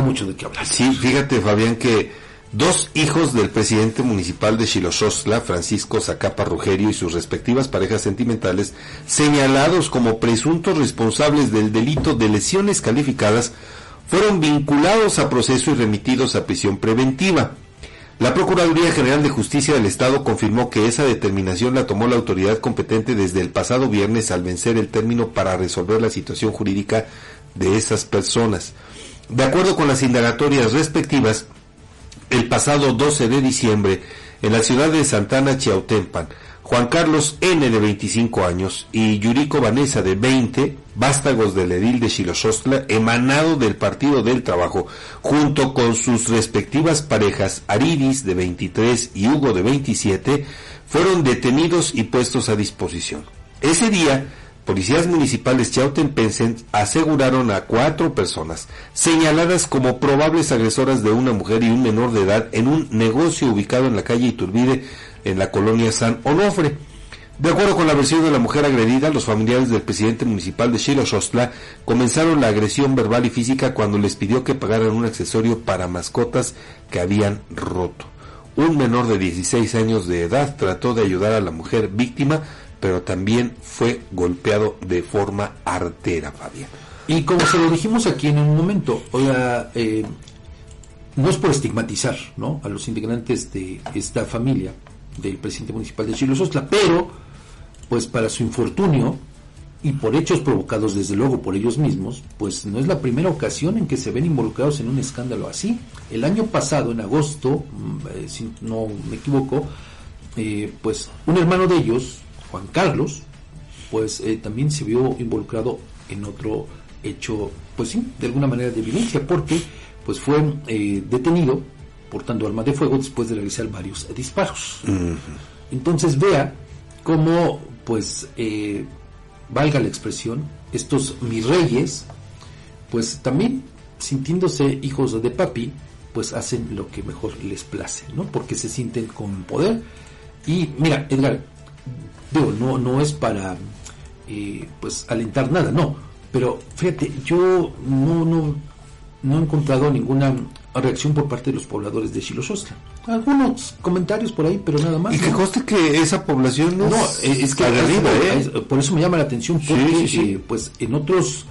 mucho de qué hablar. Sí, fíjate Fabián que dos hijos del presidente municipal de Xiloxostla, Francisco Zacapa Rugerio y sus respectivas parejas sentimentales, señalados como presuntos responsables del delito de lesiones calificadas, fueron vinculados a proceso y remitidos a prisión preventiva. La Procuraduría General de Justicia del Estado confirmó que esa determinación la tomó la autoridad competente desde el pasado viernes al vencer el término para resolver la situación jurídica de esas personas. De acuerdo con las indagatorias respectivas, el pasado 12 de diciembre, en la ciudad de Santana, Chiautempan, Juan Carlos N. de 25 años y Yuriko Vanessa de 20, vástagos del edil de Xiloxostla, emanado del Partido del Trabajo, junto con sus respectivas parejas Aridis de 23 y Hugo de 27, fueron detenidos y puestos a disposición. Ese día, policías municipales chautempenses aseguraron a cuatro personas señaladas como probables agresoras de una mujer y un menor de edad en un negocio ubicado en la calle Iturbide, en la colonia San Onofre. De acuerdo con la versión de la mujer agredida, los familiares del presidente municipal de Xiloxostla comenzaron la agresión verbal y física cuando les pidió que pagaran un accesorio para mascotas que habían roto. Un menor de 16 años de edad trató de ayudar a la mujer víctima, pero también fue golpeado de forma artera, Fabián. Y como se lo dijimos aquí en un momento, oiga, eh, no es por estigmatizar ¿no? a los integrantes de esta familia, del presidente municipal de Chilo Sostla, pero pues para su infortunio y por hechos provocados desde luego por ellos mismos, pues no es la primera ocasión en que se ven involucrados en un escándalo así. El año pasado, en agosto, mm, eh, si no me equivoco, eh, pues un hermano de ellos, Juan Carlos, pues eh, también se vio involucrado en otro hecho, pues sí, de alguna manera de violencia, porque pues fue detenido portando arma de fuego después de realizar varios disparos. Entonces vea cómo, pues, eh, valga la expresión, estos mis reyes, pues también sintiéndose hijos de papi, pues hacen lo que mejor les place, ¿no? Porque se sienten con poder. Y mira, Edgar, digo, no, no es para, eh, pues, alentar nada, no. Pero fíjate, yo no, no, no he encontrado ninguna reacción por parte de los pobladores de Xilosostla. Algunos comentarios por ahí, pero nada más. Y que conste que esa población no, es, que ¿eh? por eso me llama la atención, porque eh, pues en otros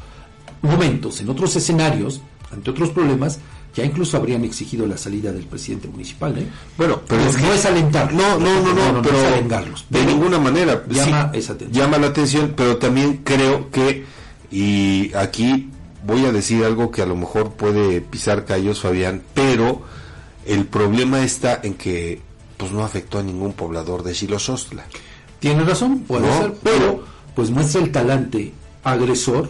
momentos, en otros escenarios, ante otros problemas, ya incluso habrían exigido la salida del presidente municipal. ¿eh? Bueno, pero no es alentar. No, no, no, no, pero de ninguna manera. Llama esa atención. Llama la atención, pero también creo que, y aquí voy a decir algo que a lo mejor puede pisar callos, Fabián, pero el problema está en que pues no afectó a ningún poblador de Xilosostla. Tiene razón, puede ser, pero pues muestra el talante agresor,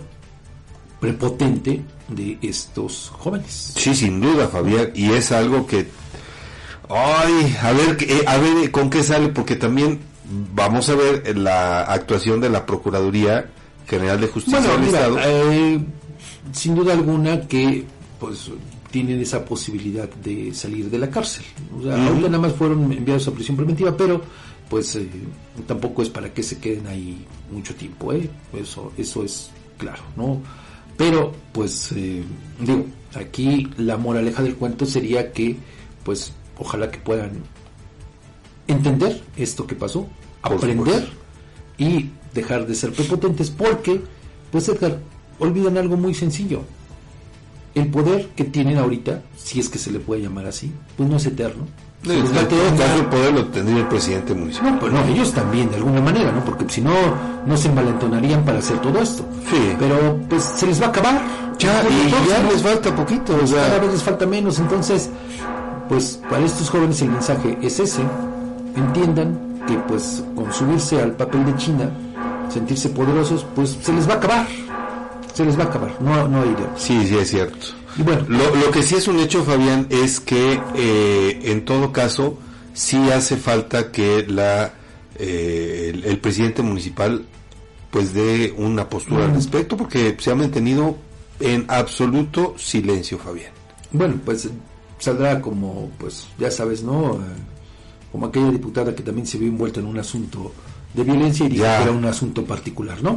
prepotente de estos jóvenes. Sí, sin duda, Fabián, y es algo que ay, a ver eh, a ver con qué sale porque también vamos a ver la actuación de la Procuraduría General de Justicia del Estado. Eh, sin duda alguna que pues tienen esa posibilidad de salir de la cárcel. O sea, nada más fueron enviados a prisión preventiva, pero pues eh, tampoco es para que se queden ahí mucho tiempo, ¿eh? Eso, eso es claro, ¿no? Pero, pues, eh, digo, aquí la moraleja del cuento sería que, pues, ojalá que puedan entender esto que pasó, aprender y dejar de ser prepotentes, porque, pues, Edgar, olvidan algo muy sencillo. El poder que tienen ahorita, si es que se le puede llamar así, pues no es eterno. No, el poder lo tendría el presidente municipal. No, pues no, ellos también, de alguna manera, ¿no? Porque si no, no se envalentonarían para hacer todo esto. Sí. Pero, pues, se les va a acabar. Ya, y ya les falta poquito. O sea... Cada vez les falta menos. Entonces, pues, para estos jóvenes el mensaje es ese. Entiendan que, pues, con subirse al papel de China, sentirse poderosos, pues, se les va a acabar se les va a acabar, no, no hay Sí, sí, es cierto. Bueno, lo, que sí es un hecho, Fabián, es que eh, en todo caso sí hace falta que la eh, el, presidente municipal pues dé una postura al respecto porque se ha mantenido en absoluto silencio, Fabián. Bueno, pues saldrá como, pues ya sabes, ¿no? Eh, como aquella diputada que también se vio envuelta en un asunto de violencia y dijo que era un asunto particular, ¿no?